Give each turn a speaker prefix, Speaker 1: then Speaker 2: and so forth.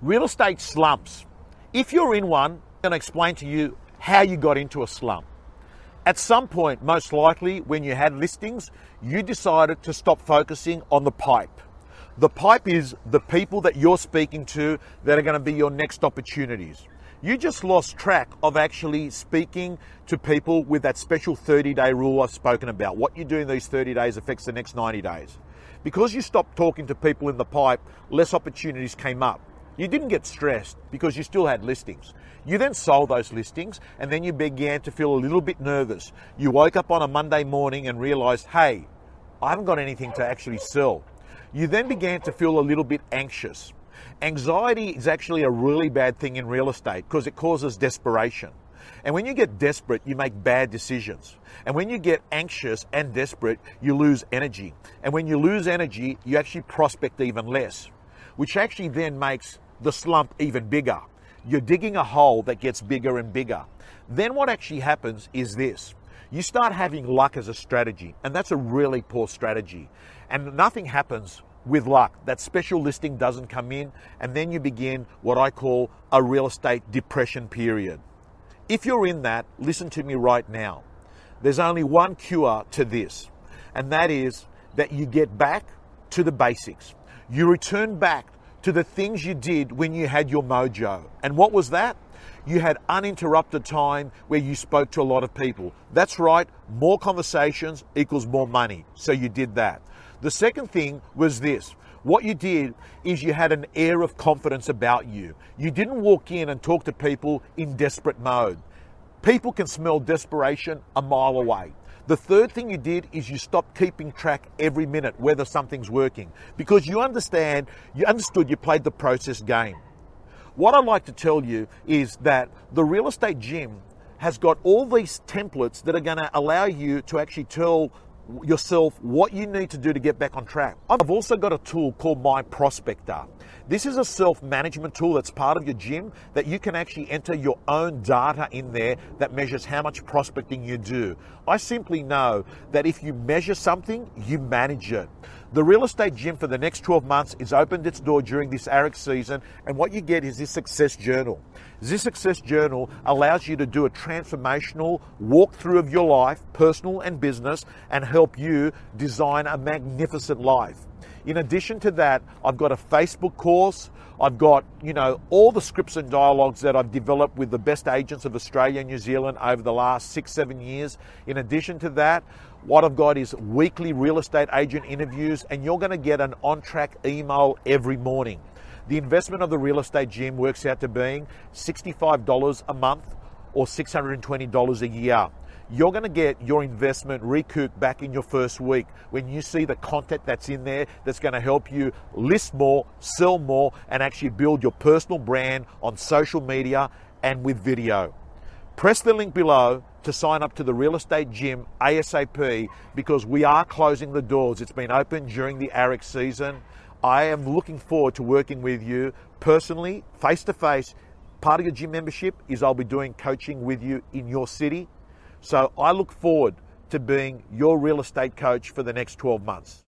Speaker 1: Real estate slumps. If you're in one, I'm going to explain to you how you got into a slump. At some point, most likely when you had listings, you decided to stop focusing on the pipe. The pipe is the people that you're speaking to that are going to be your next opportunities. You just lost track of actually speaking to people with that special 30 day rule I've spoken about. What you do in these 30 days affects the next 90 days. Because you stopped talking to people in the pipe, less opportunities came up. You didn't get stressed because you still had listings. You then sold those listings and then you began to feel a little bit nervous. You woke up on a Monday morning and realized, hey, I haven't got anything to actually sell. You then began to feel a little bit anxious. Anxiety is actually a really bad thing in real estate because it causes desperation. And when you get desperate, you make bad decisions. And when you get anxious and desperate, you lose energy. And when you lose energy, you actually prospect even less, which actually then makes the slump even bigger. You're digging a hole that gets bigger and bigger. Then what actually happens is this. You start having luck as a strategy, and that's a really poor strategy. And nothing happens with luck. That special listing doesn't come in, and then you begin what I call a real estate depression period. If you're in that, listen to me right now. There's only one cure to this, and that is that you get back to the basics. You return back to the things you did when you had your mojo. And what was that? You had uninterrupted time where you spoke to a lot of people. That's right, more conversations equals more money. So you did that. The second thing was this. What you did is you had an air of confidence about you. You didn't walk in and talk to people in desperate mode. People can smell desperation a mile away. The third thing you did is you stopped keeping track every minute whether something's working because you understand, you understood you played the process game. What I'd like to tell you is that the real estate gym has got all these templates that are going to allow you to actually tell yourself what you need to do to get back on track. I've also got a tool called My Prospector. This is a self management tool that's part of your gym that you can actually enter your own data in there that measures how much prospecting you do. I simply know that if you measure something, you manage it. The real estate gym for the next 12 months is opened its door during this AREC season, and what you get is this success journal. This success journal allows you to do a transformational walkthrough of your life, personal and business, and help you design a magnificent life. In addition to that, I've got a Facebook course. I've got, you know, all the scripts and dialogues that I've developed with the best agents of Australia and New Zealand over the last six, seven years. In addition to that, what I've got is weekly real estate agent interviews, and you're going to get an on track email every morning. The investment of the real estate gym works out to being $65 a month or $620 a year. You're going to get your investment recouped back in your first week when you see the content that's in there that's going to help you list more, sell more, and actually build your personal brand on social media and with video. Press the link below to sign up to the real estate gym ASAP because we are closing the doors. It's been open during the AREC season. I am looking forward to working with you personally, face to face. Part of your gym membership is I'll be doing coaching with you in your city. So I look forward to being your real estate coach for the next 12 months.